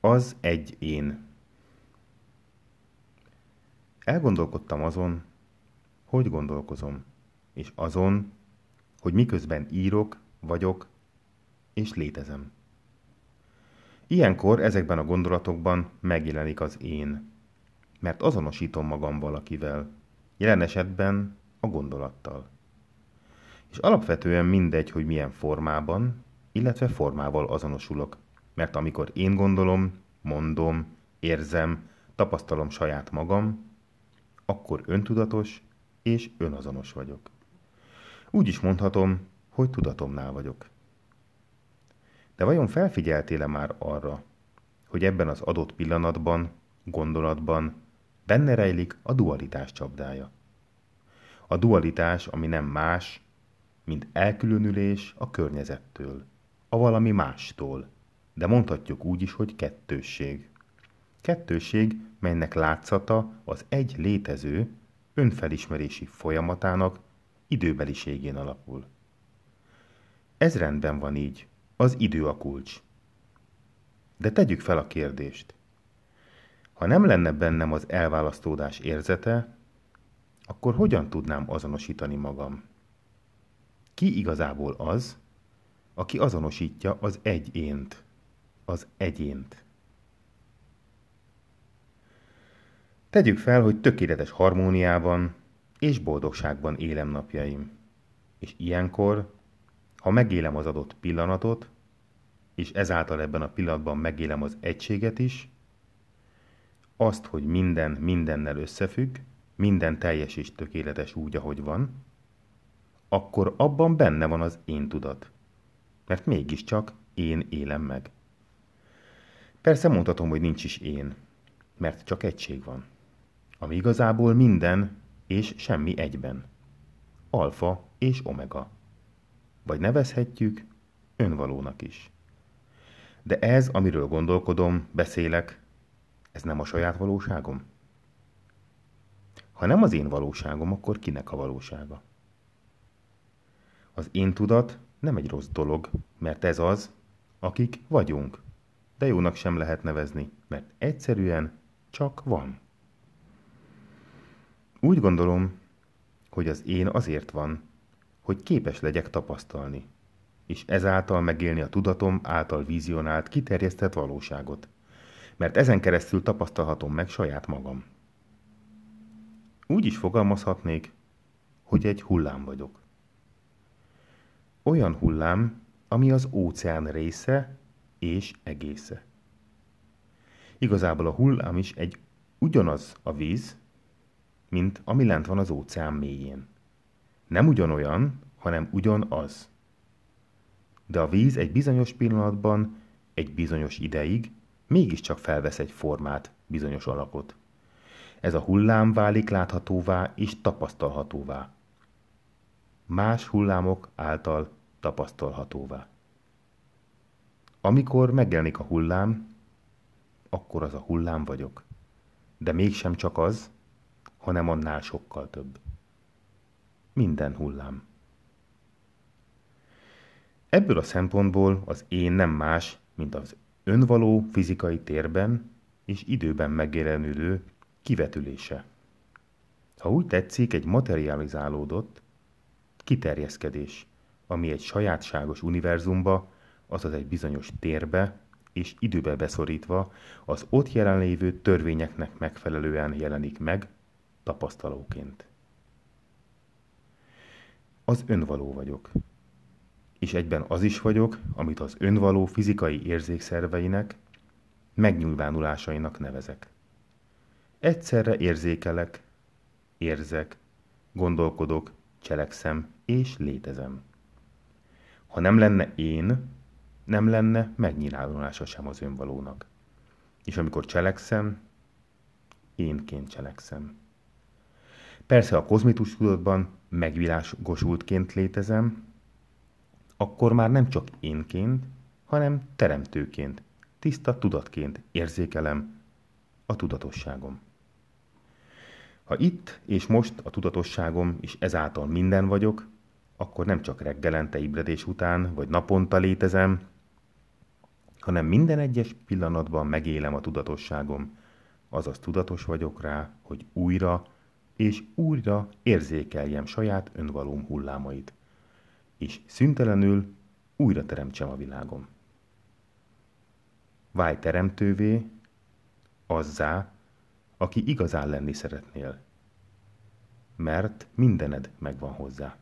Az egy én. Elgondolkodtam azon, hogy gondolkozom, és azon, hogy miközben írok, vagyok, és létezem. Ilyenkor ezekben a gondolatokban megjelenik az én, mert azonosítom magam valakivel, jelen esetben a gondolattal. És alapvetően mindegy, hogy milyen formában, illetve formával azonosulok, mert amikor én gondolom, mondom, érzem, tapasztalom saját magam, akkor öntudatos és önazonos vagyok. Úgy is mondhatom, hogy tudatomnál vagyok. De vajon felfigyeltél-e már arra, hogy ebben az adott pillanatban, gondolatban benne rejlik a dualitás csapdája? A dualitás, ami nem más, mint elkülönülés a környezettől, a valami mástól, de mondhatjuk úgy is, hogy kettősség. Kettősség, melynek látszata az egy létező, önfelismerési folyamatának időbeliségén alapul. Ez rendben van így, az idő a kulcs. De tegyük fel a kérdést. Ha nem lenne bennem az elválasztódás érzete, akkor hogyan tudnám azonosítani magam? Ki igazából az, aki azonosítja az egy ént, az egyént? Tegyük fel, hogy tökéletes harmóniában és boldogságban élem napjaim. És ilyenkor, ha megélem az adott pillanatot, és ezáltal ebben a pillanatban megélem az egységet is, azt, hogy minden mindennel összefügg, minden teljes és tökéletes úgy, ahogy van, akkor abban benne van az én tudat. Mert mégiscsak én élem meg. Persze mondhatom, hogy nincs is én, mert csak egység van ami igazából minden és semmi egyben. Alfa és omega. Vagy nevezhetjük önvalónak is. De ez, amiről gondolkodom, beszélek, ez nem a saját valóságom? Ha nem az én valóságom, akkor kinek a valósága? Az én tudat nem egy rossz dolog, mert ez az, akik vagyunk. De jónak sem lehet nevezni, mert egyszerűen csak van. Úgy gondolom, hogy az én azért van, hogy képes legyek tapasztalni, és ezáltal megélni a tudatom által vizionált, kiterjesztett valóságot, mert ezen keresztül tapasztalhatom meg saját magam. Úgy is fogalmazhatnék, hogy egy hullám vagyok. Olyan hullám, ami az óceán része és egésze. Igazából a hullám is egy ugyanaz a víz, mint ami lent van az óceán mélyén. Nem ugyanolyan, hanem ugyanaz. De a víz egy bizonyos pillanatban, egy bizonyos ideig mégiscsak felvesz egy formát, bizonyos alakot. Ez a hullám válik láthatóvá és tapasztalhatóvá. Más hullámok által tapasztalhatóvá. Amikor megjelenik a hullám, akkor az a hullám vagyok. De mégsem csak az, hanem annál sokkal több. Minden hullám. Ebből a szempontból az én nem más, mint az önvaló fizikai térben és időben megjelenülő kivetülése. Ha úgy tetszik, egy materializálódott kiterjeszkedés, ami egy sajátságos univerzumba, azaz egy bizonyos térbe és időbe beszorítva az ott jelenlévő törvényeknek megfelelően jelenik meg, tapasztalóként. Az önvaló vagyok. És egyben az is vagyok, amit az önvaló fizikai érzékszerveinek, megnyilvánulásainak nevezek. Egyszerre érzékelek, érzek, gondolkodok, cselekszem és létezem. Ha nem lenne én, nem lenne megnyilvánulása sem az önvalónak. És amikor cselekszem, énként cselekszem. Persze a kozmitus tudatban megvilágosultként létezem, akkor már nem csak énként, hanem teremtőként, tiszta tudatként érzékelem a tudatosságom. Ha itt és most a tudatosságom és ezáltal minden vagyok, akkor nem csak reggelente ébredés után vagy naponta létezem, hanem minden egyes pillanatban megélem a tudatosságom, azaz tudatos vagyok rá, hogy újra és újra érzékeljem saját önvalóm hullámait, és szüntelenül újra teremtsem a világom. Válj teremtővé, azzá, aki igazán lenni szeretnél, mert mindened megvan hozzá.